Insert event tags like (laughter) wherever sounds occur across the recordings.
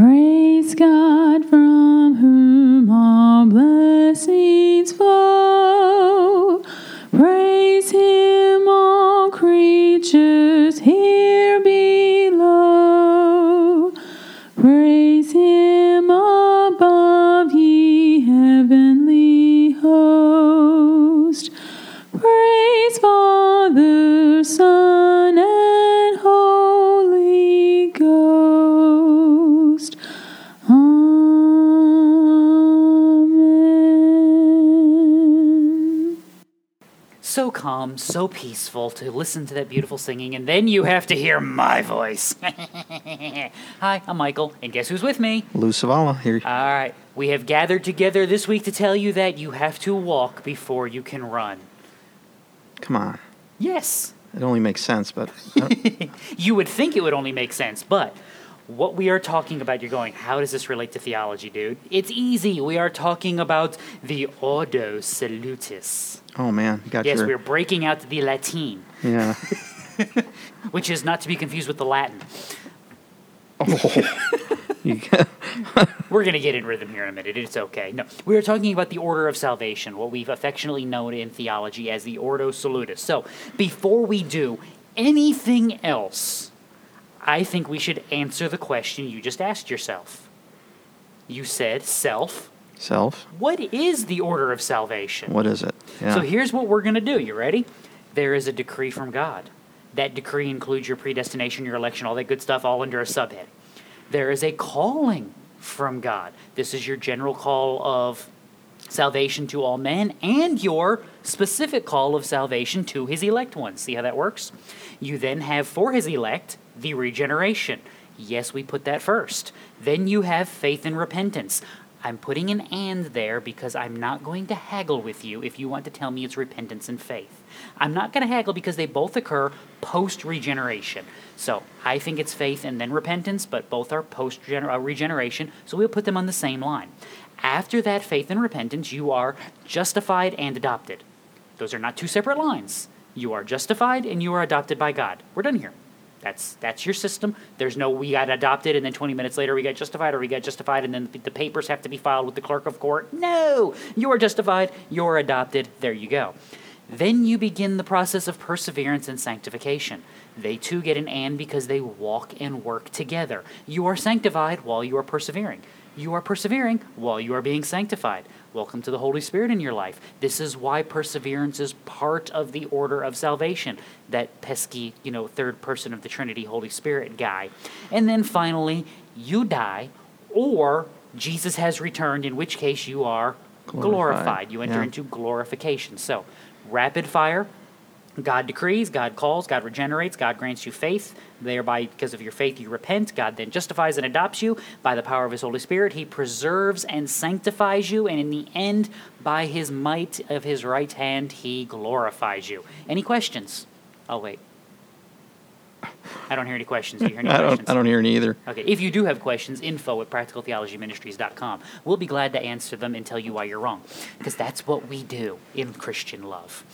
Praise God from calm, so peaceful to listen to that beautiful singing, and then you have to hear my voice. (laughs) Hi, I'm Michael, and guess who's with me? Lou Savala here. All right, we have gathered together this week to tell you that you have to walk before you can run. Come on. Yes, It only makes sense, but uh, (laughs) you would think it would only make sense, but what we are talking about, you're going, how does this relate to theology, dude? It's easy. We are talking about the Ordo Salutis. oh man, got Yes, your we're breaking out the Latin, yeah. (laughs) which is not to be confused with the Latin. Oh. (laughs) Got, (laughs) We're going to get in rhythm here in a minute. It's okay. No, we are talking about the order of salvation, what we've affectionately known in theology as the Ordo Salutis. So, before we do anything else, I think we should answer the question you just asked yourself. You said self. self. What is the order of salvation? What is it? Yeah. So here's what we're going to do. You ready? There is a decree from God. That decree includes your predestination, your election, all that good stuff, all under a subhead. There is a calling from God. This is your general call of salvation to all men and your specific call of salvation to his elect ones. See how that works? You then have for his elect the regeneration. Yes, we put that first. Then you have faith and repentance. I'm putting an and there because I'm not going to haggle with you if you want to tell me it's repentance and faith. I'm not going to haggle because they both occur post regeneration. So I think it's faith and then repentance, but both are post uh, regeneration, so we'll put them on the same line. After that faith and repentance, you are justified and adopted. Those are not two separate lines. You are justified and you are adopted by God. We're done here. That's that's your system. There's no we got adopted and then 20 minutes later we got justified or we got justified and then the, papers have to be filed with the clerk of court. No, you are justified. You're adopted. There you go. Then you begin the process of perseverance and sanctification. They too get an and because they walk and work together. You are sanctified while you are persevering. You are persevering while you are being sanctified. Welcome to the Holy Spirit in your life. This is why perseverance is part of the order of salvation. That pesky, you know, third person of the Trinity, Holy Spirit guy. And then finally, you die, or Jesus has returned, in which case you are glorified. Glorified, You enter yeah. into glorification. So, rapid fire, God decrees, God calls, God regenerates, God grants you faith. Thereby, because of your faith, you repent. God then justifies and adopts you. By the power of His Holy Spirit, He preserves and sanctifies you. And in the end, by His might of His right hand, He glorifies you. Any questions? I'll wait. I don't hear any questions. Do you hear (laughs) any I questions? don't. I don't hear any either. Okay, if you do have questions, info at practicaltheologyministries.com. We'll be glad to answer them and tell you why you're wrong, because that's what we do in Christian love.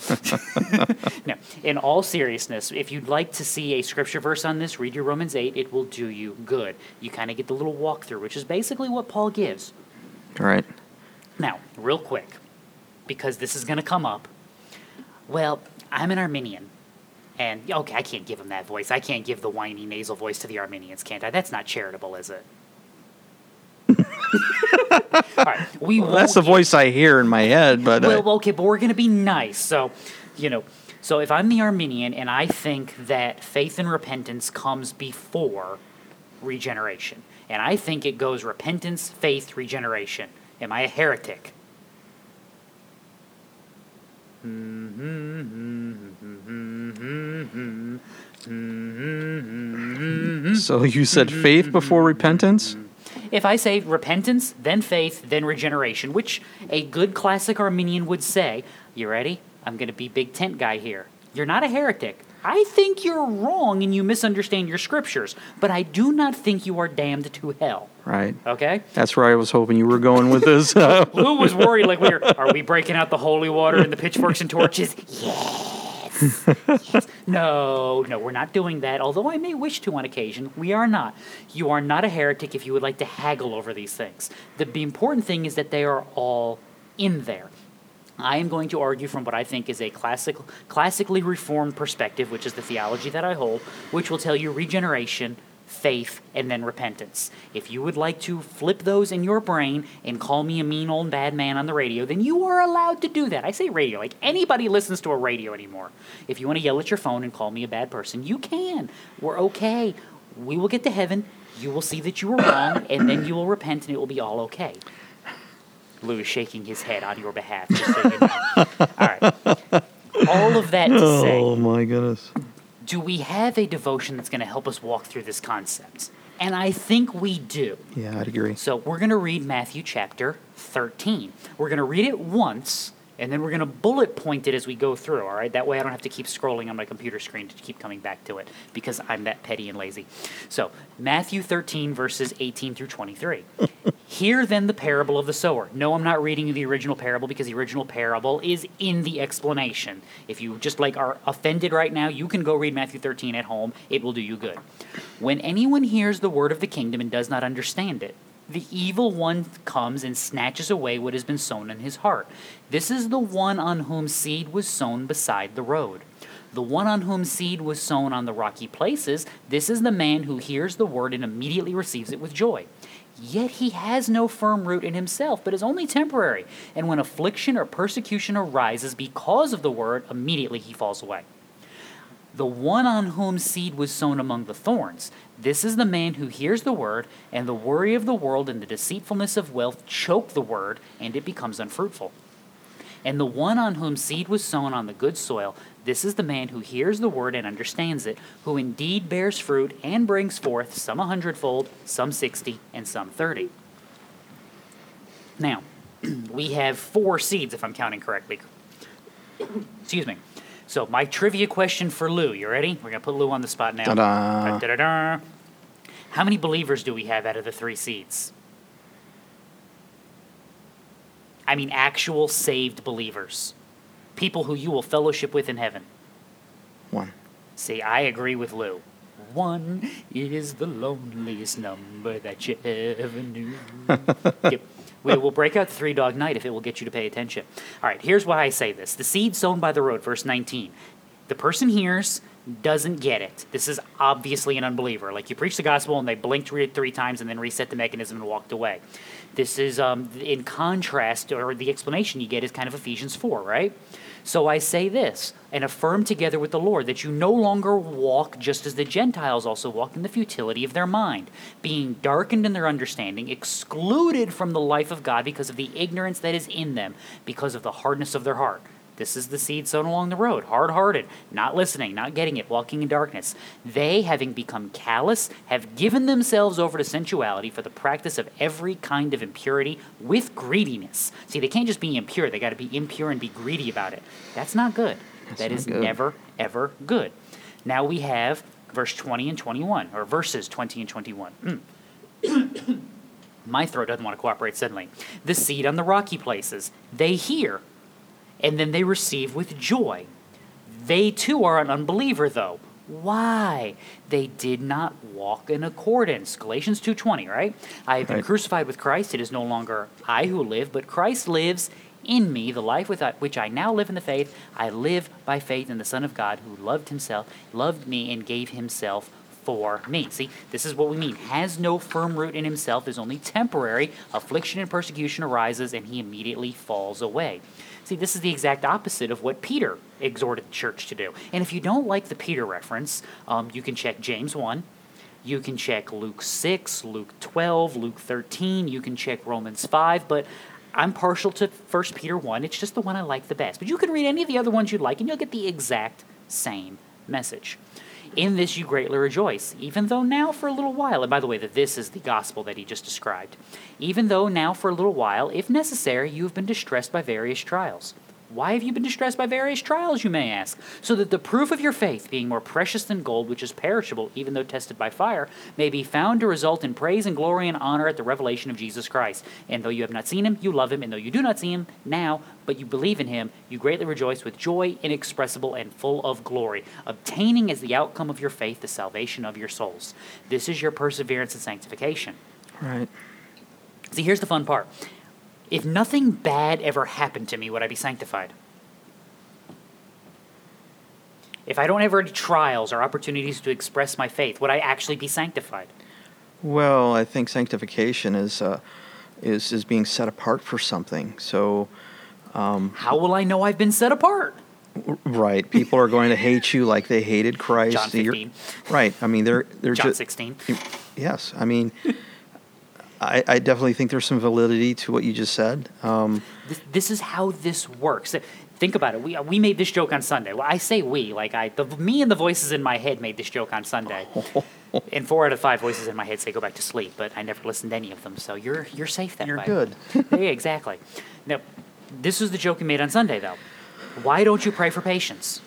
(laughs) (laughs) now, in all seriousness, if you'd like to see a scripture verse on this, read your Romans 8. It will do you good. You kind of get the little walkthrough, which is basically what Paul gives. All right. Now, real quick, because this is going to come up. Well, I'm an Arminian. And, okay, I can't give him that voice. I can't give the whiny nasal voice to the Arminians, can't I? That's not charitable, is it? (laughs) All right, we Well, that's the won't voice I hear in my head, but uh, well, okay, but we're going to be nice. So, you know, so if I'm the Arminian and I think that faith and repentance comes before regeneration, and I think it goes repentance, faith, regeneration, am I a heretic? Mm-hmm. so you said faith before repentance. If I say repentance, then faith, then regeneration, which a good classic Arminian would say, you ready? I'm going to be big tent guy here. You're not a heretic. I think you're wrong and you misunderstand your scriptures, but I do not think you are damned to hell. Right. Okay? That's where I was hoping you were going with this. (laughs) Lou was worried, like, we are, are we breaking out the holy water and the pitchforks and torches? (laughs) Yes. Yes. (laughs) No, no, we're not doing that. Although I may wish to on occasion, we are not. You are not a heretic if you would like to haggle over these things. The, the important thing is that they are all in there. I am going to argue from what I think is a classic, classically reformed perspective, which is the theology that I hold, which will tell you regeneration, faith, and then repentance. If you would like to flip those in your brain and call me a mean old bad man on the radio, then you are allowed to do that. I say radio, like anybody listens to a radio anymore. If you want to yell at your phone and call me a bad person, you can. We're okay. We will get to heaven. You will see that you were wrong, and then you will repent, and it will be all okay. Lou is shaking his head on your behalf. Just so you know. All right. All of that to (laughs) oh, say, Oh my goodness. Do we have a devotion that's going to help us walk through this concept? And I think we do. Yeah, I'd agree. So we're going to read Matthew chapter 13. We're going to read it once, and then we're going to bullet point it as we go through, all right? That way I don't have to keep scrolling on my computer screen to keep coming back to it because I'm that petty and lazy. So, Matthew 13, verses 18 through 23. (laughs) Hear then the parable of the sower. No, I'm not reading the original parable because the original parable is in the explanation. If you just like are offended right now, you can go read Matthew 13 at home. It will do you good. When anyone hears the word of the kingdom and does not understand it, the evil one comes and snatches away what has been sown in his heart. This is the one on whom seed was sown beside the road. The one on whom seed was sown on the rocky places, this is the man who hears the word and immediately receives it with joy. Yet he has no firm root in himself, but is only temporary. And when affliction or persecution arises because of the word, immediately he falls away. The one on whom seed was sown among the thorns, this is the man who hears the word, and the worry of the world and the deceitfulness of wealth choke the word, and it becomes unfruitful. And the one on whom seed was sown on the good soil, this is the man who hears the word and understands it, who indeed bears fruit and brings forth some a hundredfold, some sixty, and some thirty. Now, (clears throat) we have four seeds, if I'm counting correctly. Excuse me. So, my trivia question for Lou. You ready? We're going to put Lou on the spot now. Ta-da. Da-da-da. How many believers do we have out of the three seats? I mean, actual saved believers. People who you will fellowship with in heaven. One. See, I agree with Lou. One is the loneliest number that you ever knew. (laughs) Yep. We will break out Three Dog Night if it will get you to pay attention. All right, here's why I say this the seed sown by the road, verse 19. The person hears, doesn't get it. This is obviously an unbeliever. Like you preach the gospel and they blinked three, three times and then reset the mechanism and walked away. This is um, in contrast, or the explanation you get is kind of Ephesians 4, right? So I say this, and affirm together with the Lord that you no longer walk just as the Gentiles also walk in the futility of their mind, being darkened in their understanding, excluded from the life of God because of the ignorance that is in them, because of the hardness of their heart. This is the seed sown along the road, hard hearted, not listening, not getting it, walking in darkness. They, having become callous, have given themselves over to sensuality for the practice of every kind of impurity with greediness. See, they can't just be impure, they got to be impure and be greedy about it. That's not good. That's That not is good. never, ever good. Now we have verse 20 and 21, or verses 20 and 21. Mm. (coughs) My throat doesn't want to cooperate suddenly. The seed on the rocky places, they hear, and then they receive with joy. They too are an unbeliever though. Why? They did not walk in accordance. Galatians 2:20, right? I have been Right. crucified with Christ. It is no longer I who live, but Christ lives in me. The life without which I now live in the faith, I live by faith in the Son of God who loved himself, loved me and gave himself for me. See, this is what we mean. Has no firm root in himself, is only temporary. Affliction and persecution arises, and he immediately falls away. See, this is the exact opposite of what Peter exhorted the church to do. And if you don't like the Peter reference, um, you can check James 1. You can check Luke 6, Luke 12, Luke 13. You can check Romans 5. But I'm partial to 1 Peter 1. It's just the one I like the best. But you can read any of the other ones you'd like, and you'll get the exact same message. In this you greatly rejoice, even though now for a little while, and by the way, that this is the gospel that he just described, even though now for a little while, if necessary, you have been distressed by various trials, Why have you been distressed by various trials, you may ask? So that the proof of your faith, being more precious than gold, which is perishable, even though tested by fire, may be found to result in praise and glory and honor at the revelation of Jesus Christ. And though you have not seen him, you love him. And though you do not see him now, but you believe in him, you greatly rejoice with joy inexpressible and full of glory, obtaining as the outcome of your faith the salvation of your souls. This is your perseverance and sanctification. Right. See, here's the fun part. If nothing bad ever happened to me, would I be sanctified? If I don't have any trials or opportunities to express my faith, would I actually be sanctified? Well, I think sanctification is uh, is is being set apart for something. So, How will I know I've been set apart? right, people are going to hate you like they hated Christ. John You're- 15. Right. I mean, they're they're John just 16. yes. I mean, I, I definitely think there's some validity to what you just said. Um, This, this is how this works. Think about it. We, we made this joke on Sunday. Well, I say we, like I, the, me and the voices in my head made this joke on Sunday. (laughs) and four out of five voices in my head say go back to sleep, but I never listened to any of them. So you're you're safe that You're way. good. (laughs) yeah, exactly. Now, this is the joke we made on Sunday, though. Why don't you pray for patience?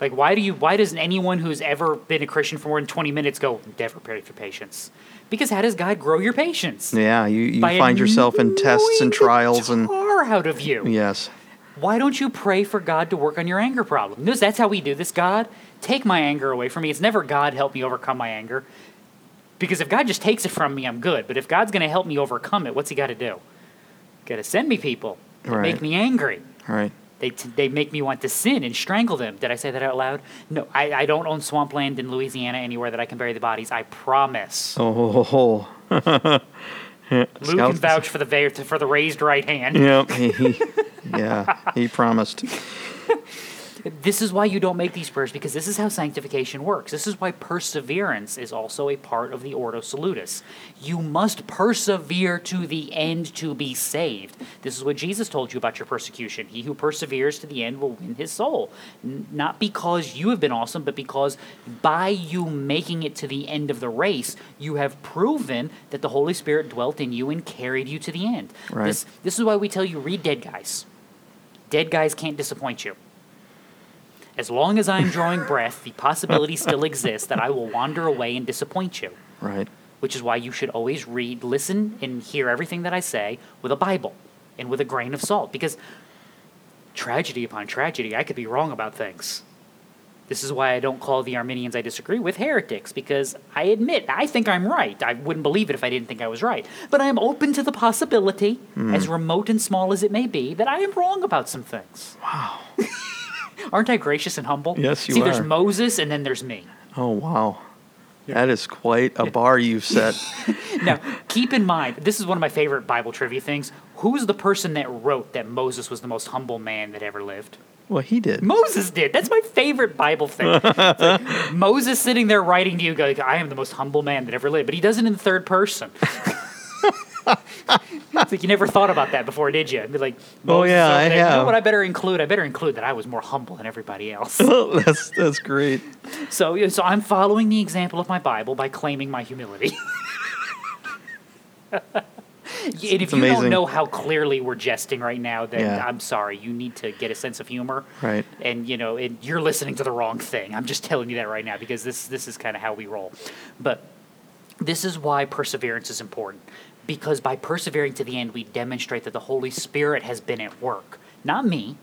Like, why do you? Why doesn't anyone who's ever been a Christian for more than twenty minutes go never pray for patience? Because how does God grow your patience? yeah, you, you By find yourself in tests and trials and tar out of you. yes, Why don't you pray for God to work on your anger problem? Notice that's how we do this. God, take my anger away from me. It's never God help me overcome my anger. Because if God just takes it from me, I'm good. But if God's going to help me overcome it, what's He got to do? Got to send me people that Right. make me angry. right. They, t- they make me want to sin and strangle them. Did I say that out loud? No, I, I don't own swampland in Louisiana anywhere that I can bury the bodies. I promise. Oh, ho, ho, ho. (laughs) Luke can vouch for the va- for the raised right hand. Yep. (laughs) He, he- yeah, he promised. This is why you don't make these prayers because this is how sanctification works. This is why perseverance is also a part of the Ordo Salutis. You must persevere to the end to be saved. This is what Jesus told you about your persecution. He who perseveres to the end will win his soul. N- not because you have been awesome, but because by you making it to the end of the race, you have proven that the Holy Spirit dwelt in you and carried you to the end. Right. This, this is why we tell you read Dead Guys. Dead guys can't disappoint you. As long as I'm drawing breath, the possibility still exists that I will wander away and disappoint you, Right. which is why you should always read, listen, and hear everything that I say with a Bible and with a grain of salt. Because tragedy upon tragedy, I could be wrong about things. This is why I don't call the Arminians I disagree with heretics, because I admit I think I'm right. I wouldn't believe it if I didn't think I was right. But I am open to the possibility, hmm. as remote and small as it may be, that I am wrong about some things. Wow. (laughs) Aren't I gracious and humble? Yes, you See, there's. Moses and then there's me. Oh, wow. That is quite a bar you've set. (laughs) Now, keep in mind, this is one of my favorite Bible trivia things. Who's the person that wrote that Moses was the most humble man that ever lived? Well, he did. Moses did. That's my favorite Bible thing. Like (laughs) Moses sitting there writing to you, going, I am the most humble man that ever lived. But he does it in the third person. (laughs) it's like you never thought about that before, did you? I'd Be like, Oh, yeah, I there, You know what I better include? I better include that I was more humble than everybody else. (laughs) Oh, that's that's great. So, so I'm following the example of my Bible by claiming my humility. (laughs) and if it's you don't know how clearly we're jesting right now, then Yeah. I'm sorry. You need to get a sense of humor. Right. And you know, it, you're listening to the wrong thing. I'm just telling you that right now because this this is kind of how we roll. But this is why perseverance is important. Because by persevering to the end, we demonstrate that the Holy Spirit has been at work. Not me,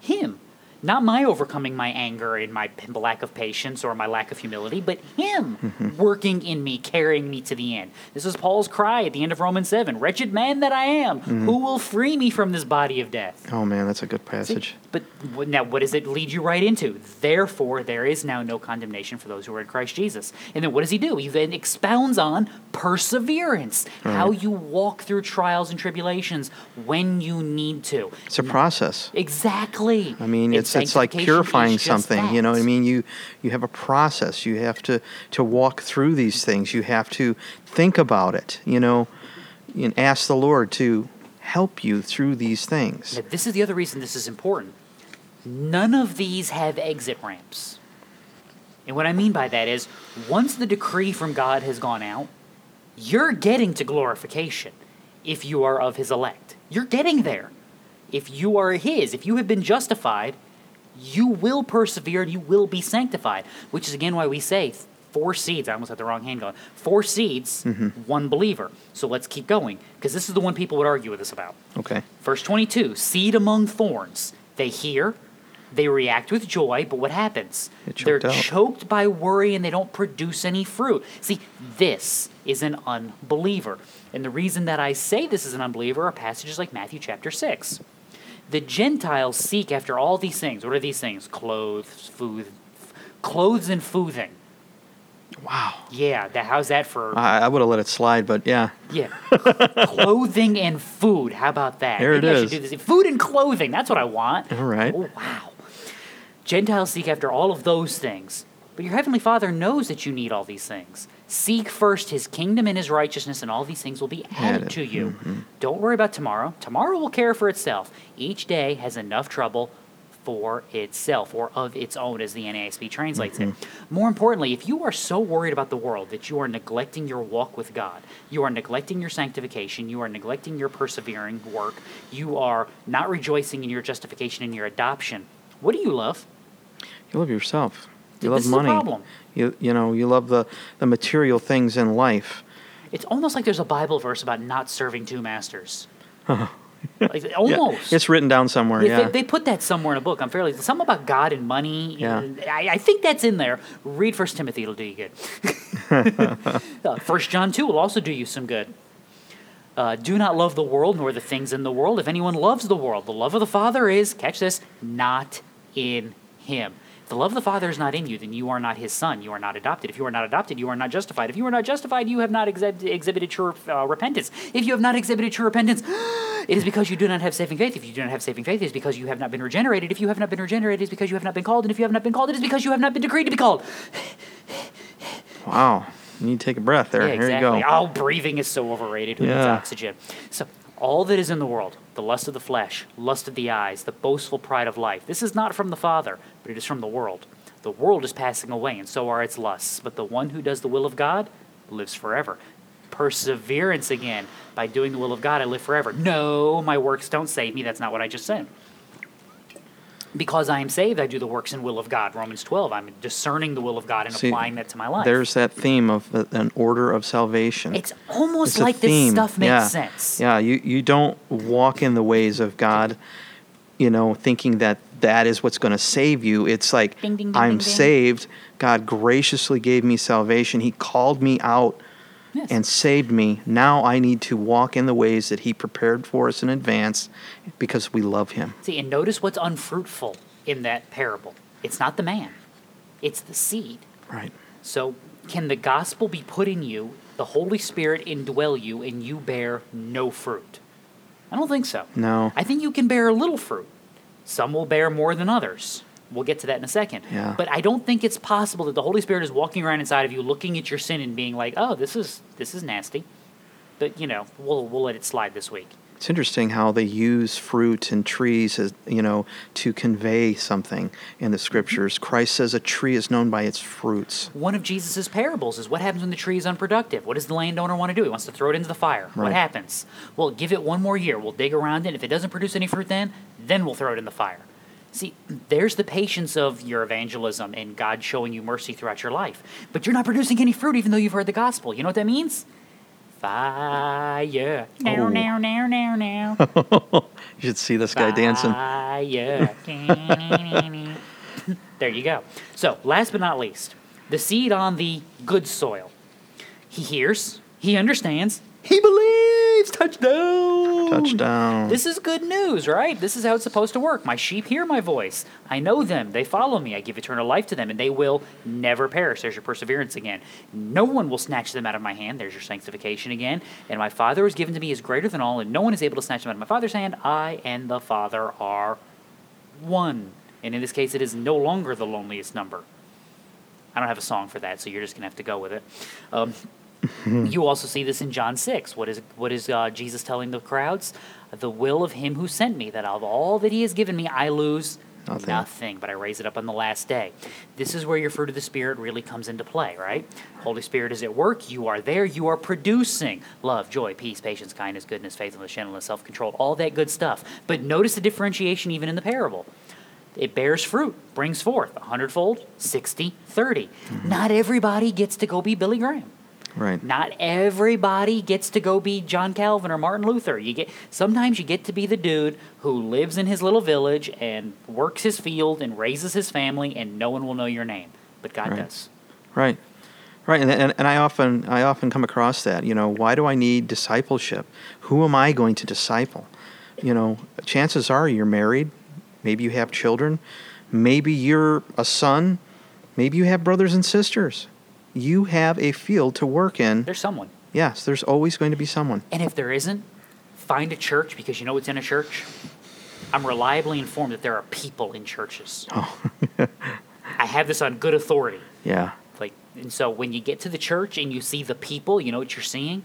Him. Not my overcoming my anger and my lack of patience or my lack of humility, but Him (laughs) working in me, carrying me to the end. This is Paul's cry at the end of Romans 7 Wretched man that I am, who mm-hmm. will free me from this body of death? Oh man, that's a good passage. But now, what does it lead you right into? Therefore, there is now no condemnation for those who are in Christ Jesus. And then what does he do? He then expounds on perseverance, how you walk through trials and tribulations when you need to. It's a process. Exactly. I mean, And it's it's like purifying something. You know what I mean? You you have a process. You have to to walk through these things. You have to think about it. You know, and ask the Lord to help you through these things. Now, this is the other reason this is important. None of these have exit ramps. And what I mean by that is, once the decree from God has gone out, you're getting to glorification if you are of his elect. You're getting there. if you are His, if you have been justified, you will persevere and you will be sanctified. Which is again why we say four seeds. I almost had the wrong hand going. Four seeds, mm-hmm. one believer. So let's keep going because this is the one people would argue with us about. Okay. Verse 22 seed among thorns. They hear, they react with joy, but what happens? They're out. choked by worry and they don't produce any fruit. See, this is an unbeliever. And the reason that I say this is an unbeliever are passages like Matthew chapter 6. The Gentiles seek after all these things. What are these things? Clothes, food, clothes and foothing. Wow. Yeah, that, how's that for I, I would have let it slide, but yeah. yeah. clothing and food. How about that? There it Maybe I is. do this. Food and clothing. That's what I want. All right. Oh, wow. Gentiles seek after all of those things. But your heavenly Father knows that you need all these things. Seek first his kingdom and his righteousness, and all these things will be added Added. to you. Mm-hmm. Don't worry about tomorrow. Tomorrow will care for itself. Each day has enough trouble for itself or of its own, as the NASB translates it. Mm-hmm. More importantly, if you are so worried about the world that you are neglecting your walk with God, you are neglecting your sanctification, you are neglecting your persevering work, you are not rejoicing in your justification and your adoption, what do you love? You love yourself. You This love is the money. problem. You you know you love the the material things in life. It's almost like there's a Bible verse about not serving two masters. (laughs) like, almost. Yeah, it's written down somewhere. They- Yeah. They, they put that somewhere in a book. I'm fairly something about God and money. Yeah. I, I think that's in there. Read First Timothy; it'll do you good. (laughs) (laughs) Uh, First John two will also do you some good. Uh, do not love the world nor the things in the world. If anyone loves the world, the love of the Father is catch this not in him. If the love of the Father is not in you, then you are not his son. You are not adopted. If you are not adopted, you are not justified. If you are not justified, you have not exhib- exhibited true uh, repentance. If you have not exhibited true repentance, (gasps) it is because you do not have saving faith. If you do not have saving faith, it is because you have not been regenerated. If you have not been regenerated, it is because you have not been called. And if you have not been called, it is because you have not been decreed to be called. (sighs) wow. You need to take a breath there. Yeah, Here exactly. you go. Oh, breathing is so overrated. Who needs Yeah. oxygen? So, all that is in the world, the lust of the flesh, lust of the eyes, the boastful pride of life, this is not from the Father, but it is from the world. The world is passing away, and so are its lusts. But the one who does the will of God lives forever. Perseverance again. By doing the will of God, I live forever. No, my works don't save me. That's not what I just said. Because I am saved, I do the works and will of God. Romans 12. I'm discerning the will of God and See, applying that to my life. There's that theme of an order of salvation. It's almost It's like this stuff makes yeah. sense. Yeah, you, you don't walk in the ways of God, you know, thinking that that is what's going to save you. It's like, Ding, ding, ding, I'm saved. God graciously gave me salvation. He called me out Yes. and saved me. Now I need to walk in the ways that He prepared for us in advance because we love Him. See, and notice what's unfruitful in that parable. It's not the man, it's the seed. Right. So, can the gospel be put in you, the Holy Spirit indwell you, and you bear no fruit? I don't think so. No. I think you can bear a little fruit. Some will bear more than others. We'll get to that in a second. Yeah. But I don't think it's possible that the Holy Spirit is walking around inside of you, looking at your sin and being like, "Oh, this is this is nasty." But you know, we'll we'll let it slide this week. It's interesting how they use fruit and trees as you know to convey something in the mm-hmm. scriptures. Christ says a tree is known by its fruits. One of Jesus' parables is what happens when the tree is unproductive. What does the landowner want to do? He wants to throw it into the fire. What happens? Well, give it one more year. We'll dig around it. If it doesn't produce any fruit then, then we'll throw it in the fire. See, there's the patience of your evangelism and God showing you mercy throughout your life. But you're not producing any fruit even though you've heard the gospel. You know what that means? Fire. Now, Oh. now, now, now, now. (laughs) You should see this guy dancing. Fire. (laughs) there you go. So, last but not least, the seed on the good soil. He hears, he understands, he believes. Touchdown. Touchdown. This is good news, right? This is how it's supposed to work. My sheep hear my voice. I know them. They follow me. I give eternal life to them, and they will never perish. There's your perseverance again. No one will snatch them out of my hand. There's your sanctification again. And my Father who has given to me is greater than all, and no one is able to snatch them out of my Father's hand. I and the Father are one. And in this case, it is no longer the loneliest number. I don't have a song for that, so you're just gonna have to go with it. Um, (laughs) you also see this in John six. What is what is uh, Jesus telling the crowds? The will of Him who sent me, that of all that He has given me, I lose Nothing. Nothing, but I raise it up on the last day. This is where your fruit of the Spirit really comes into play, right? Holy Spirit is at work. You are there. You are producing love, joy, peace, patience, kindness, goodness, faithfulness, gentleness, self control, all that good stuff. But notice the differentiation even in the parable. It bears fruit, brings forth a hundredfold, 60, 30. Not everybody gets to go be Billy Graham. Right. Not everybody gets to go be John Calvin or Martin Luther. You get sometimes you get to be the dude who lives in his little village and works his field and raises his family and no one will know your name, but God Right. does. Right. Right. And, and, and I often I often come across that. You know, why do I need discipleship? Who am I going to disciple? You know, chances are you're married. Maybe you have children. Maybe you're a son. Maybe you have brothers and sisters. You have a field to work in. There's someone. Yes, there's always going to be someone. And if there isn't, find a church because you know what's in a church? I'm reliably informed that there are people in churches. Oh, (laughs) I have this on good authority. yeah. Like, and so when you get to the church and you see the people, you know what you're seeing?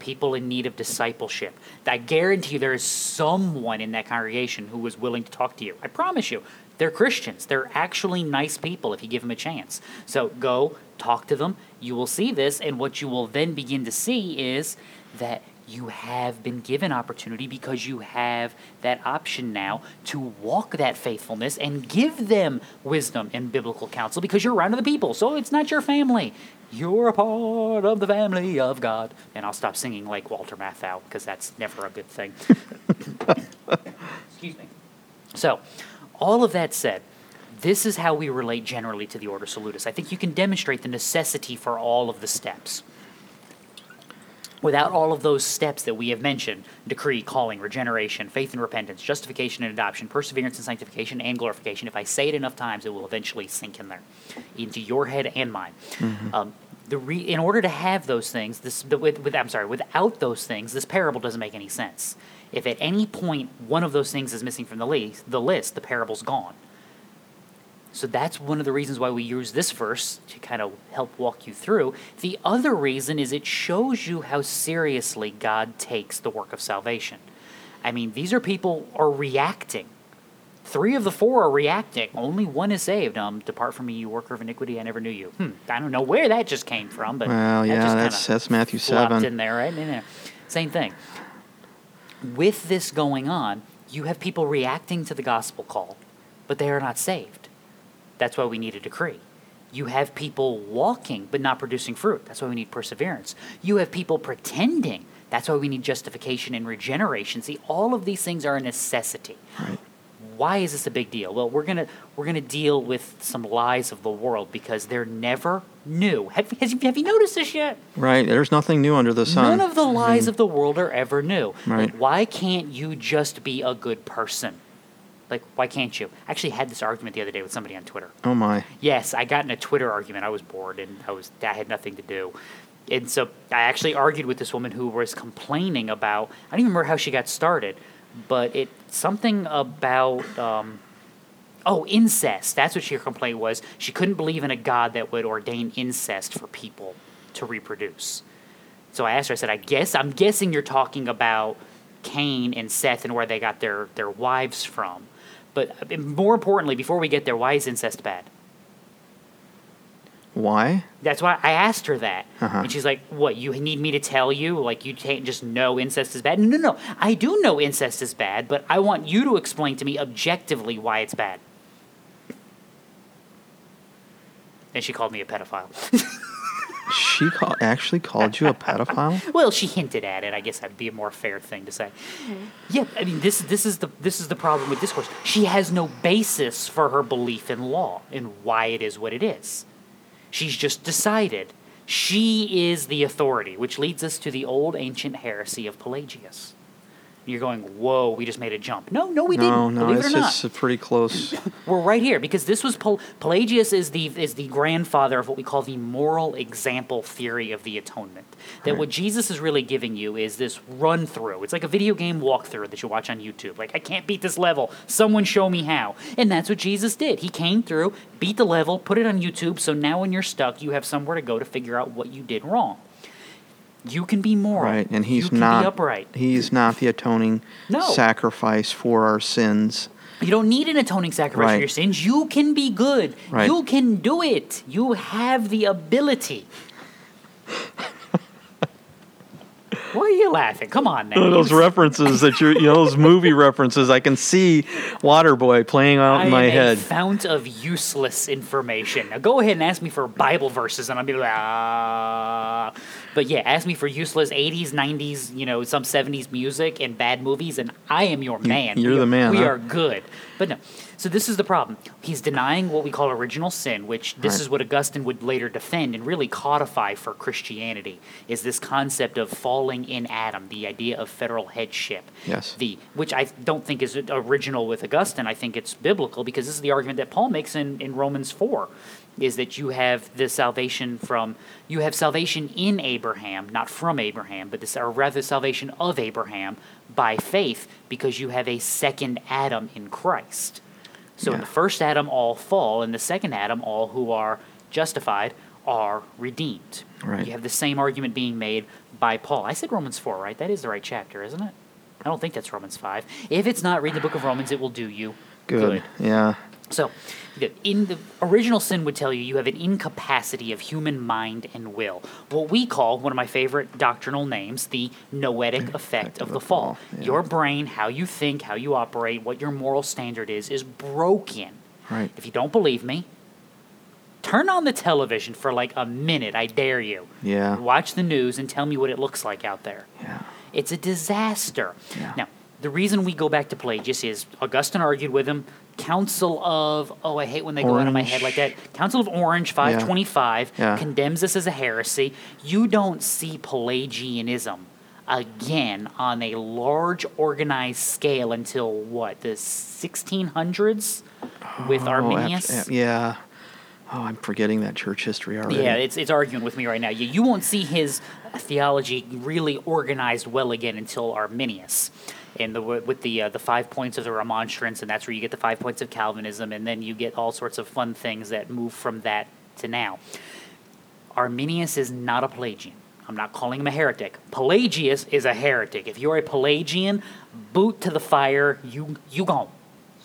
People in need of discipleship. I guarantee you there is someone in that congregation who is willing to talk to you. I promise you. They're Christians. They're actually nice people if you give them a chance. So go talk to them. You will see this, and what you will then begin to see is that you have been given opportunity because you have that option now to walk that faithfulness and give them wisdom and biblical counsel because you're around other people. So it's not your family. You're a part of the family of God. And I'll stop singing like Walter Matthau because that's never a good thing. (laughs) Excuse me. So, all of that said, this is how we relate generally to the Ordo Salutis. I think you can demonstrate the necessity for all of the steps. Without all of those steps that we have mentioned decree, calling, regeneration, faith and repentance, justification and adoption, perseverance and sanctification, and glorification if I say it enough times, it will eventually sink in there into your head and mine. Um, the re- in order to have those things, this the, with, with I'm sorry, without those things, this parable doesn't make any sense. If at any point one of those things is missing from the list, the list, the parable's gone. So that's one of the reasons why we use this verse to kind of help walk you through. The other reason is it shows you how seriously God takes the work of salvation. I mean, these are people are reacting. Three of the four are reacting. Only one is saved. Um, depart from me, you worker of iniquity. I never knew you. Hmm. I don't know where that just came from, but Well, that yeah, just that's that's Matthew seven. in there, right in there. Same thing. With this going on, you have people reacting to the gospel call, but they are not saved. That's why we need a decree. You have people walking but not producing fruit. That's why we need perseverance. You have people pretending. That's why we need justification and regeneration. See, all of these things are a necessity. Right. Why is this a big deal? Well, we're gonna we're gonna deal with some lies of the world because they're never new. Have, has, have you noticed this yet? Right. There's nothing new under the sun. None of the lies mm-hmm. of the world are ever new. Right. Like, why can't you just be a good person? Like, why can't you? I actually had this argument the other day with somebody on Twitter. oh my. Yes, I got in a Twitter argument. I was bored and I was I had nothing to do. And so I actually argued with this woman who was complaining about I don't even remember how she got started, but it something about um, oh incest. That's what she, her complaint was. She couldn't believe in a God that would ordain incest for people to reproduce. So I asked her. I said, "I guess I'm guessing you're talking about Cain and Seth and where they got their their wives from." But more importantly, before we get there, why is incest bad? Why? That's why I asked her that. Uh-huh. And she's like, What, you need me to tell you? Like, you can't just know incest is bad? No, no, no. I do know incest is bad, but I want you to explain to me objectively why it's bad. And she called me a pedophile. (laughs) She call, actually called you a pedophile? (laughs) well, she hinted at it. I guess that'd be a more fair thing to say. Mm-hmm. Yeah, I mean, this this is the this is the problem with discourse. She has no basis for her belief in law and why it is what it is. She's just decided she is the authority, which leads us to the old ancient heresy of Pelagius. You're going, whoa, we just made a jump. No, no, we no, didn't. no, believe it or not. it's pretty close. (coughs) We're right here because this was Pel- Pelagius is the is the grandfather of what we call the moral example theory of the atonement. That what Jesus is really giving you is this run through. It's like a video game walkthrough that you watch on YouTube. Like I can't beat this level. Someone show me how. And that's what Jesus did. He came through, beat the level, put it on YouTube. So now when you're stuck, you have somewhere to go to figure out what you did wrong. You can be moral. Right, and he's you can not be upright. He's not the atoning No. sacrifice for our sins. You don't need an atoning sacrifice Right. for your sins. You can be good. Right. You can do it. You have the ability. Why are you laughing? Come on now. Those references that you're, you know, those movie references, I can see Waterboy playing out I in my am head. a fount of useless information. Now go ahead and ask me for Bible verses, and I'll be like, ah. But yeah, ask me for useless 80s, 90s, you know, some 70s music and bad movies, and I am your man. you're We the are- man, We huh? are good. But no. So this is the problem. He's denying what we call original sin, which this Right. is what Augustine would later defend and really codify for Christianity, is this concept of falling in Adam, the idea of federal headship Yes. the which I don't think is original with Augustine. I think it's biblical because this is the argument that Paul makes in, in Romans four, is that you have the salvation from you have salvation in Abraham, not from Abraham, but this or rather salvation of Abraham by faith because you have a second Adam in Christ. So in the first Adam all fall, in the second Adam all who are justified are redeemed. Right. You have the same argument being made by Paul. I said Romans 4, right? That is the right chapter, isn't it? I don't think that's Romans 5. If it's not, read the book of Romans. It will do you Good. Yeah. So, the- in the original sin would tell you you have an incapacity of human mind and will. What we call one of my favorite doctrinal names, the noetic effect of the fall. yeah. Your brain, how you think, how you operate, what your moral standard is, is broken. Right. If you don't believe me, turn on the television for like a minute. I dare you. Yeah. Watch the news and tell me what it looks like out there. Yeah. It's a disaster. Yeah. Now, the reason we go back to Pelagius is Augustine argued with him. Council of oh, I hate when they go out of my head like that. Council of Orange, five twenty five, Yeah. condemns this as a heresy. You don't see Pelagianism again on a large organized scale until what the sixteen hundreds with Oh, Arminius. yeah. Oh, I'm forgetting that church history already. Yeah, it's, it's arguing with me right now. You, you won't see his theology really organized well again until Arminius. And the, with the uh, the five points of the Remonstrance, and that's where you get the five points of Calvinism, and then you get all sorts of fun things that move from that to now. Arminius is not a Pelagian. I'm not calling him a heretic. Pelagius is a heretic. If you're a Pelagian, boot to the fire. You you gone,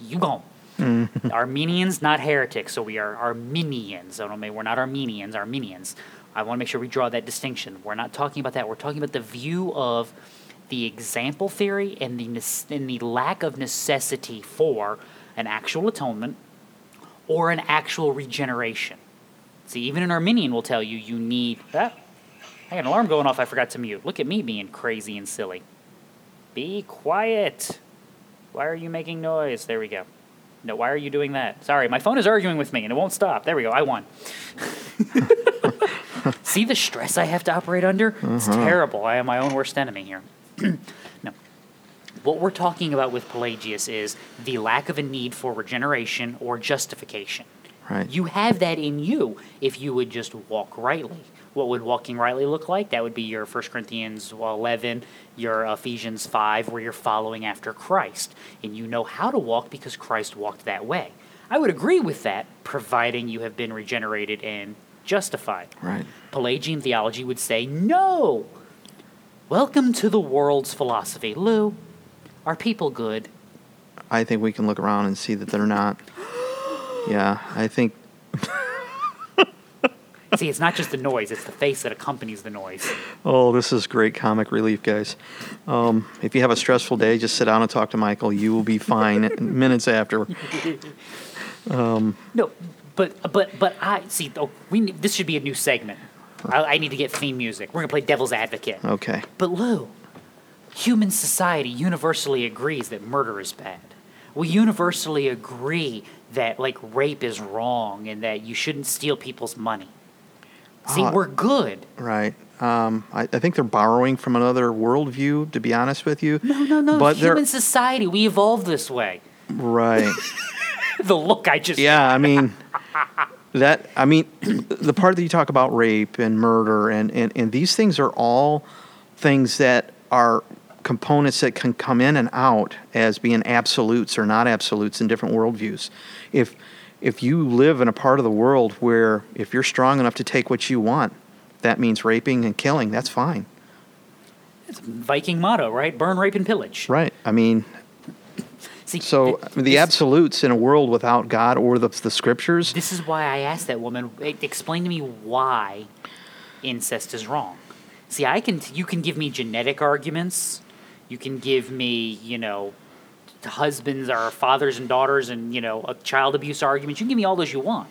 you gone. (laughs) Armenians, not heretics, so we are Arminians. I don't mean we're not Armenians, Armenians. I want to make sure we draw that distinction. We're not talking about that. We're talking about the view of the example theory and the nes- and the lack of necessity for an actual atonement or an actual regeneration. See, even an Arminian will tell you you need. Ah, I got an alarm going off. I forgot to mute. Look at me being crazy and silly. Be quiet. Why are you making noise? There we go. No, why are you doing that? Sorry, my phone is arguing with me and it won't stop. There we go. I won. (laughs) See the stress I have to operate under? It's terrible. I am my own worst enemy here. (clears throat) no. What we're talking about with Pelagius is the lack of a need for regeneration or justification. Right. You have that in you if you would just walk rightly. What would walking rightly look like? That would be your 1 Corinthians 11, your Ephesians 5, where you're following after Christ. And you know how to walk because Christ walked that way. I would agree with that, providing you have been regenerated and justified. Right. Pelagian theology would say, no! Welcome to the world's philosophy. Lou, are people good? I think we can look around and see that they're not. Yeah, I think (laughs) See, it's not just the noise, it's the face that accompanies the noise. Oh, this is great comic relief, guys. Um, if you have a stressful day, just sit down and talk to Michael. You will be fine (laughs) minutes after. No, but but but I see. Oh, we this should be a new segment. I, I need to get theme music. We're gonna play devil's advocate. Okay. But Lou, human society universally agrees that murder is bad. We universally agree that like rape is wrong and that you shouldn't steal people's money. See, Uh, we're good. Right. Um, I, I think they're borrowing from another worldview, to be honest with you. No, no, no. But they're human society, we evolved this way. right. (laughs) the look I just Yeah, I mean (laughs) that. I mean the part that you talk about rape and murder and and, and these things are all things that are components that can come in and out as being absolutes or not absolutes in different worldviews. If if you live in a part of the world where if you're strong enough to take what you want, that means raping and killing. That's fine. It's a Viking motto, right? Burn, rape, and pillage. Right. I mean, See, so th- the this- absolutes in a world without God or the, the scriptures. This is why I asked that woman. Explain to me why incest is wrong. See, I can. You can give me genetic arguments. You can give me, you know, husbands or fathers and daughters, and you know, a child abuse argument. You can give me all those you want.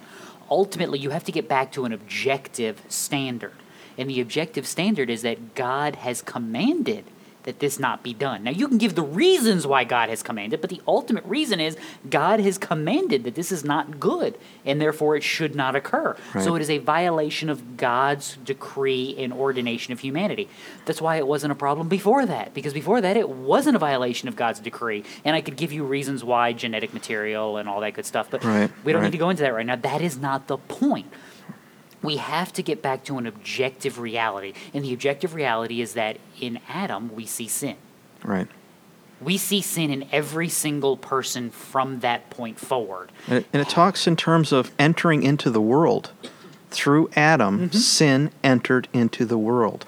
Ultimately, you have to get back to an objective standard, and the objective standard is that God has commanded that this not be done. Now, you can give the reasons why God has commanded, but the ultimate reason is God has commanded that this is not good, and therefore it should not occur. So it is a violation of God's decree and ordination of humanity. That's why it wasn't a problem before that, because before that it wasn't a violation of God's decree. And I could give you reasons why genetic material and all that good stuff, but Right, we don't right. need to go into that right now. That is not the point we have to get back to an objective reality. And the objective reality is that in Adam, we see sin. Right. We see sin in every single person from that point forward. And it, and it talks in terms of entering into the world. Through Adam, Mm-hmm. sin entered into the world.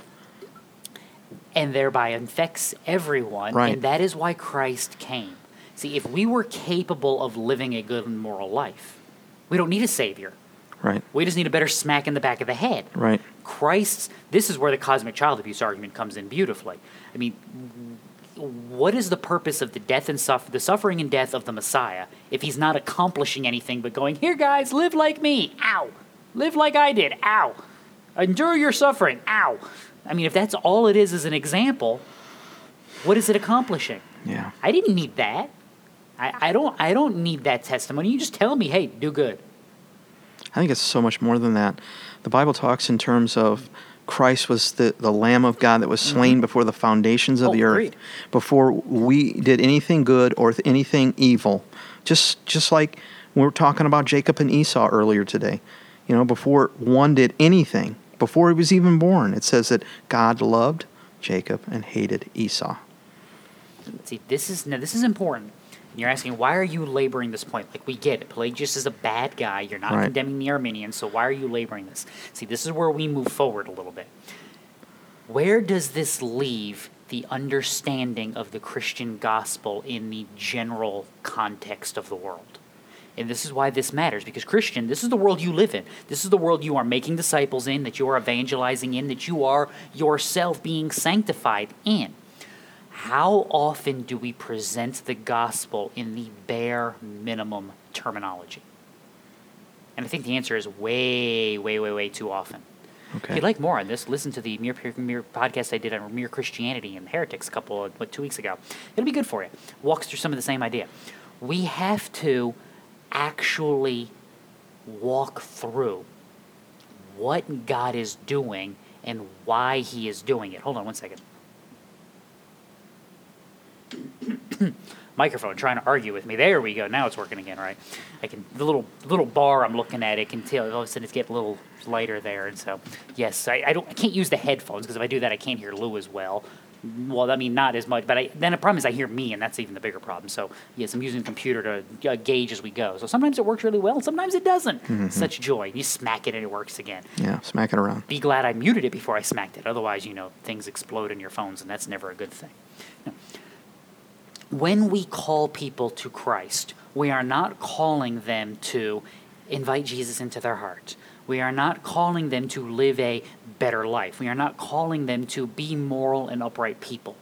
and thereby infects everyone. Right. And that is why Christ came. See, if we were capable of living a good and moral life, we don't need a savior. Right. We just need a better smack in the back of the head. Right. Christ's, this is where the cosmic child abuse argument comes in beautifully. I mean, what is the purpose of the death and suffer, the suffering and death of the Messiah if he's not accomplishing anything but going, here guys, live like me, ow, live like I did, ow, endure your suffering, ow. I mean, if that's all it is as an example, what is it accomplishing? Yeah. I didn't need that. I, I don't. I don't need that testimony. You just tell me, hey, do good. I think it's so much more than that. The Bible talks in terms of Christ was the, the Lamb of God that was slain before the foundations of Mm-hmm. Oh, the earth, agreed. before we did anything good or th- anything evil. Just just like we were talking about Jacob and Esau earlier today. You know, before one did anything, before he was even born, it says that God loved Jacob and hated Esau. See, this is now this is important. And you're asking why are you laboring this point? Like we get it, Pelagius is a bad guy. You're not Right. condemning the Arminians, so why are you laboring this? See, this is where we move forward a little bit. Where does this leave the understanding of the Christian gospel in the general context of the world? And this is why this matters because Christian, this is the world you live in. This is the world you are making disciples in, that you are evangelizing in, that you are yourself being sanctified in. How often do we present the gospel in the bare minimum terminology? And I think the answer is way, way, way, way too often. If you'd like more on this, listen to the Mere, Mere podcast I did on Mere Christianity and Heretics a couple of, what, two weeks ago. It'll be good for you. Walks through some of the same idea. We have to actually walk through what God is doing and why He is doing it. Hold on one second. (coughs) Microphone trying to argue with me. There we go. Now it's working again, right? I can the little little bar I'm looking at. It can tell all of a sudden it's getting a little lighter there, and so yes, I, I don't I can't use the headphones because if I do that, I can't hear Lou as well. Well, I mean not as much, but I, then the problem is I hear me, and that's even the bigger problem. So yes, I'm using the computer to uh, gauge as we go. So sometimes it works really well, and sometimes it doesn't. Such joy. You smack it and it works again Yeah, smack it around. be glad I muted it before I smacked it. Otherwise, you know, things explode in your phones, and that's never a good thing. When we call people to Christ, we are not calling them to invite Jesus into their heart. We are not calling them to live a better life. We are not calling them to be moral and upright people.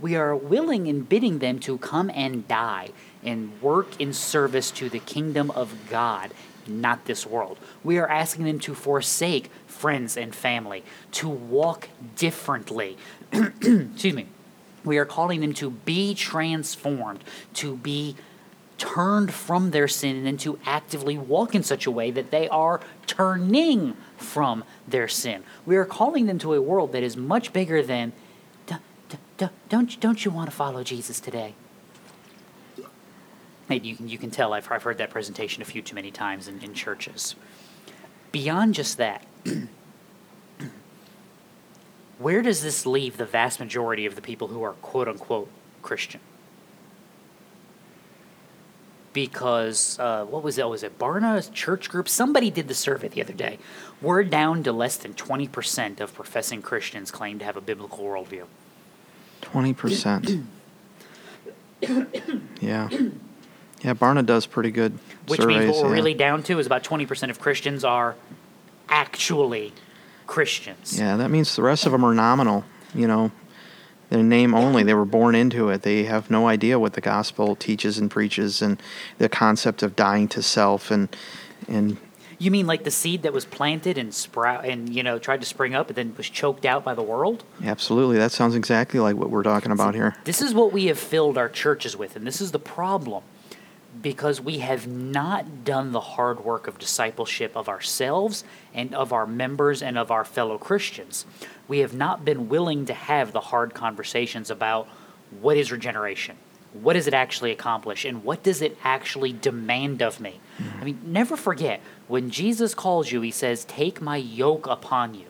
We are willing and bidding them to come and die and work in service to the kingdom of God, not this world. We are asking them to forsake friends and family, to walk differently. (clears throat) Excuse me. We are calling them to be transformed, to be turned from their sin, and to actively walk in such a way that they are turning from their sin. We are calling them to a world that is much bigger than, "D- d- d- don't, don't you want to follow Jesus today? Maybe you can, you can tell I've, I've heard that presentation a few too many times in, in churches. Beyond just that, (clears throat) where does this leave the vast majority of the people who are quote unquote Christian? Because uh, what was it? Was it Barna Church Group? Somebody did the survey the other day. We're down to less than twenty percent of professing Christians claim to have a biblical worldview. Twenty percent. (coughs) yeah. Yeah, Barna does pretty good Which surveys. means what we're yeah. really down to is about 20% of Christians are actually Christians. Yeah, that means the rest of them are nominal. You know, their name only. They were born into it. They have no idea what the gospel teaches and preaches, and the concept of dying to self, and and You mean like the seed that was planted and sprout and you know tried to spring up and then was choked out by the world? absolutely, that sounds exactly like what we're talking about here. This is what we have filled our churches with, and this is the problem. Because we have not done the hard work of discipleship of ourselves and of our members and of our fellow Christians. We have not been willing to have the hard conversations about what is regeneration? What does it actually accomplish? And what does it actually demand of me? I mean, never forget when Jesus calls you, he says, Take my yoke upon you.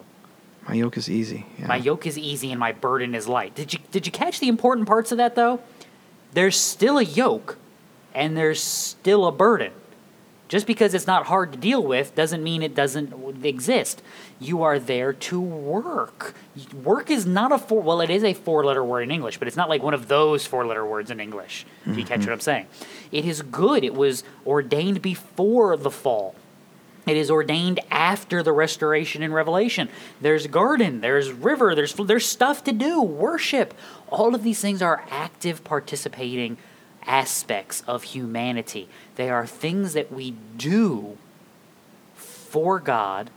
My yoke is easy. Yeah. My yoke is easy and my burden is light. Did you did you catch the important parts of that though? There's still a yoke and there's still a burden. Just because it's not hard to deal with doesn't mean it doesn't exist. You are there to work. Work is not a four well, it is a four letter word in English, but it's not like one of those four letter words in English. If you catch what I'm saying. It is good. It was ordained before the fall. It is ordained after the restoration and Revelation. There's garden, there's river, there's there's stuff to do, worship. All of these things are active participating aspects of humanity. They are things that we do for God,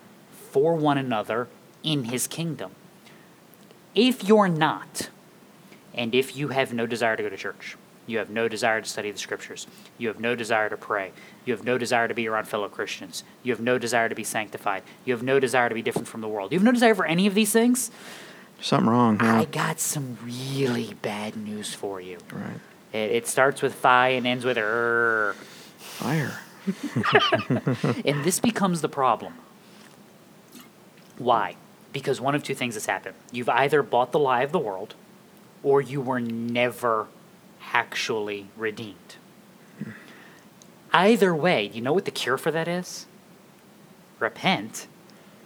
for one another in his kingdom. If you're not, and if you have no desire to go to church, you have no desire to study the scriptures, you have no desire to pray, you have no desire to be around fellow Christians, you have no desire to be sanctified, you have no desire to be different from the world, you have no desire for any of these things, Something wrong. Yeah. I got some really bad news for you. right. It, it starts with phi and ends with er. Fire. (laughs) And this becomes the problem. Why? Because one of two things has happened. You've either bought the lie of the world, or you were never actually redeemed. Either way, you know what the cure for that is? Repent,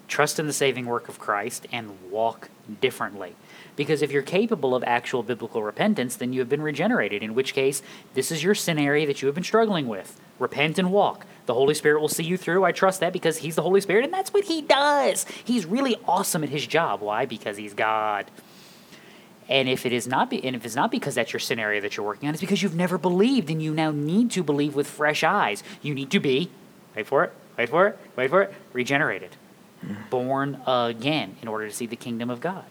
trust in the saving work of Christ, and walk differently. Because if you're capable of actual biblical repentance, then you have been regenerated, in which case, this is your sin area that you have been struggling with. Repent and walk. The Holy Spirit will see you through. I trust that because He's the Holy Spirit, and that's what He does. He's really awesome at His job. Why? Because He's God. And if it is not, be, and if it's not because that's your sin area that you're working on, it's because you've never believed, and you now need to believe with fresh eyes. You need to be, wait for it, wait for it, wait for it, regenerated, hmm. born again, in order to see the kingdom of God.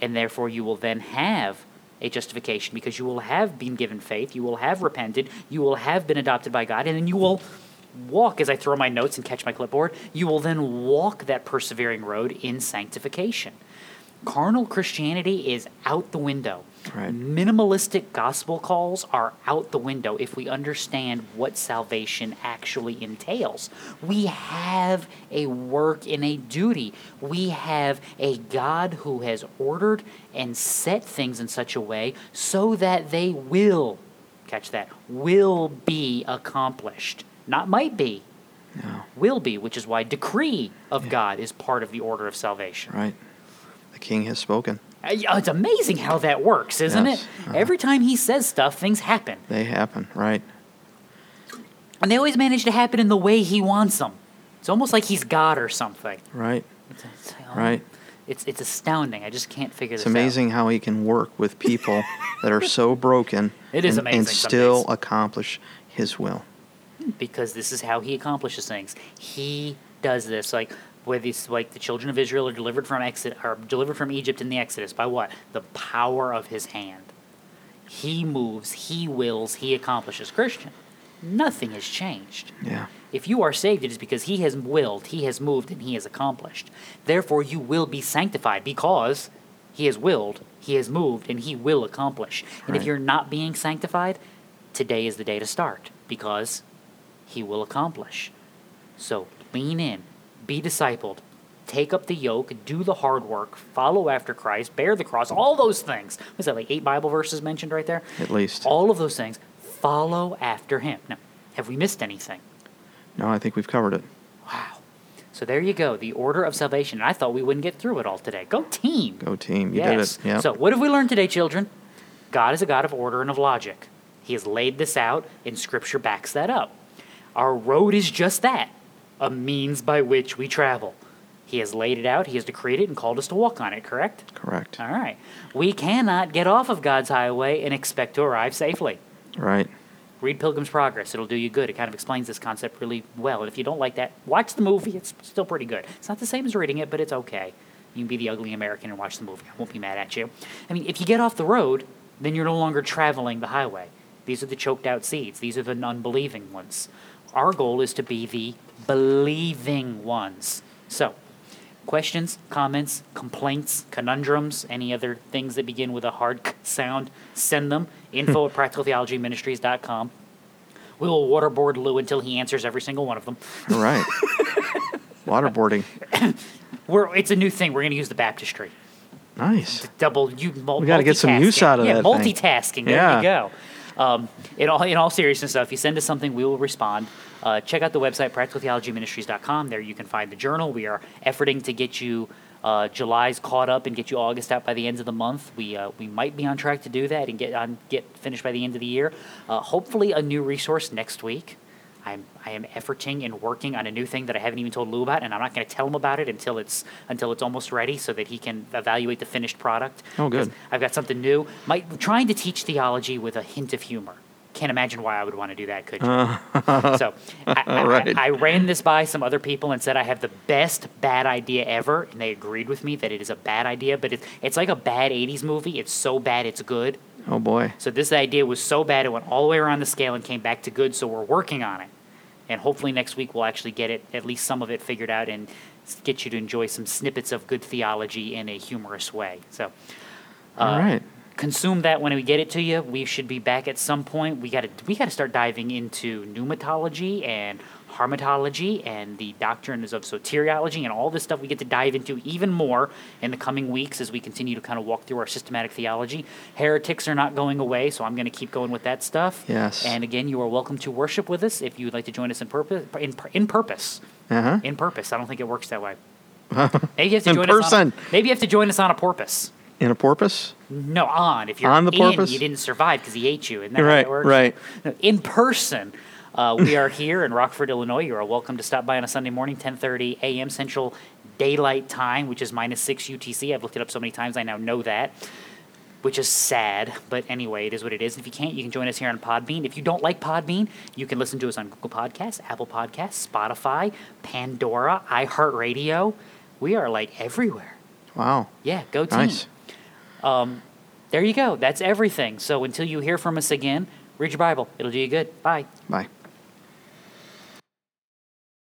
And therefore you will then have a justification because you will have been given faith, you will have repented, you will have been adopted by God, and then you will walk as I throw my notes and catch my clipboard, you will then walk that persevering road in sanctification. Carnal Christianity is out the window. Right. Minimalistic gospel calls are out the window if we understand what salvation actually entails. We have a work and a duty. We have a God who has ordered and set things in such a way so that they will, catch that, will be accomplished. Not might be, No. will be, which is why decree of God is part of the order of salvation. Right. The King has spoken. Uh, It's amazing how that works, isn't Yes. it? Uh-huh. Every time he says stuff, things happen. They happen. Right. And they always manage to happen in the way he wants them. It's almost like he's God or something. Right. It's, it's, Right. It's, it's astounding. I just can't figure It's this out. It's amazing how he can work with people (laughs) that are so broken It is and, amazing and still days. accomplish his will. Because this is how he accomplishes things. He does this. Like, where these, like the children of Israel are delivered from exit, are delivered from Egypt in the Exodus by what? The power of his hand. He moves, he wills, he accomplishes. Christian, nothing has changed. Yeah. If you are saved, it is because he has willed, he has moved, and he has accomplished. Therefore, you will be sanctified because he has willed, he has moved, and he will accomplish. And if you're not being sanctified, today is the day to start because he will accomplish. So lean in, be discipled, take up the yoke, do the hard work, follow after Christ, bear the cross, all those things. Was that like eight Bible verses mentioned right there? At least. All of those things. Follow after him. Now, have we missed anything? No, I think we've covered it. Wow. So there you go, the order of salvation. And I thought we wouldn't get through it all today. Go team. Go team. You yes. did it. Yeah. So what have we learned today, children? God is a God of order and of logic. He has laid this out, and Scripture backs that up. Our road is just that a means by which we travel. He has laid it out, He has decreed it, and called us to walk on it, correct? Correct. All right. We cannot get off of God's highway and expect to arrive safely. Right. Read Pilgrim's Progress. It'll do you good. It kind of explains this concept really well. And if you don't like that, watch the movie. It's still pretty good. It's not the same as reading it, but it's okay. You can be the ugly American and watch the movie. I won't be mad at you. I mean, if you get off the road, then you're no longer traveling the highway. These are the choked out seeds. These are the unbelieving ones. Our goal is to be the believing ones. So, questions, comments, complaints, conundrums, any other things that begin with a hard (laughs) sound, send them. (laughs) Info at practicaltheologyministries.com. We will waterboard Lou until he answers every single one of them. All right. (laughs) Waterboarding. (coughs) We're, it's a new thing. We're going to use the baptistry. Nice. Double you. Mul- We gotta get some use out of yeah, that thing. multitasking. There Yeah. you go. Um, in all in all seriousness, though, if you send us something, we will respond. Uh, check out the website practicaltheologyministries.com. There you can find the journal. We are efforting to get you uh, July's caught up and get you August out by the end of the month. We uh, we might be on track to do that and get on get finished by the end of the year. Uh, hopefully, a new resource next week. I'm I am efforting and working on a new thing that I haven't even told Lou about, and I'm not going to tell him about it until it's until it's almost ready, so that he can evaluate the finished product. Oh, good. I've got something new. My, trying to teach theology with a hint of humor. Can't imagine why I would want to do that, could you? Uh. so I, I, (laughs) Right. I, I ran this by some other people and said I have the best bad idea ever, and they agreed with me that it is a bad idea. But it, it's like a bad '80s movie. It's so bad it's good. Oh boy. So this idea was so bad it went all the way around the scale and came back to good. So we're working on it, and hopefully next week we'll actually get it at least some of it figured out and get you to enjoy some snippets of good theology in a humorous way. So. All uh, right. Consume that when we get it to you. We should be back at some point. We got to we got to start diving into pneumatology and hamartiology and the doctrines of soteriology and all this stuff we get to dive into even more in the coming weeks as we continue to kind of walk through our systematic theology. Heretics are not going away, so I'm going to keep going with that stuff. Yes. And again, you are welcome to worship with us if you would like to join us in purpose. In, in purpose. Uh huh. In purpose. I don't think it works that way. (laughs) Maybe you have to In join us on, person. maybe you have to join us on a porpoise. In a porpoise. No, on. If you're On the in, porpoise? you didn't survive because he ate you. Isn't that Right, right. No, In person, uh, we are here in Rockford, Illinois. You are welcome to stop by on a Sunday morning, 10:30 a.m. Central Daylight Time, which is minus six UTC. I've looked it up so many times, I now know that. Which is sad, but anyway, it is what it is. If you can't, you can join us here on Podbean. If you don't like Podbean, you can listen to us on Google Podcasts, Apple Podcasts, Spotify, Pandora, iHeartRadio. We are like everywhere. Wow. Yeah, go team. Nice. There you go. That's everything. So until you hear from us again, read your Bible. It'll do you good. Bye. Bye.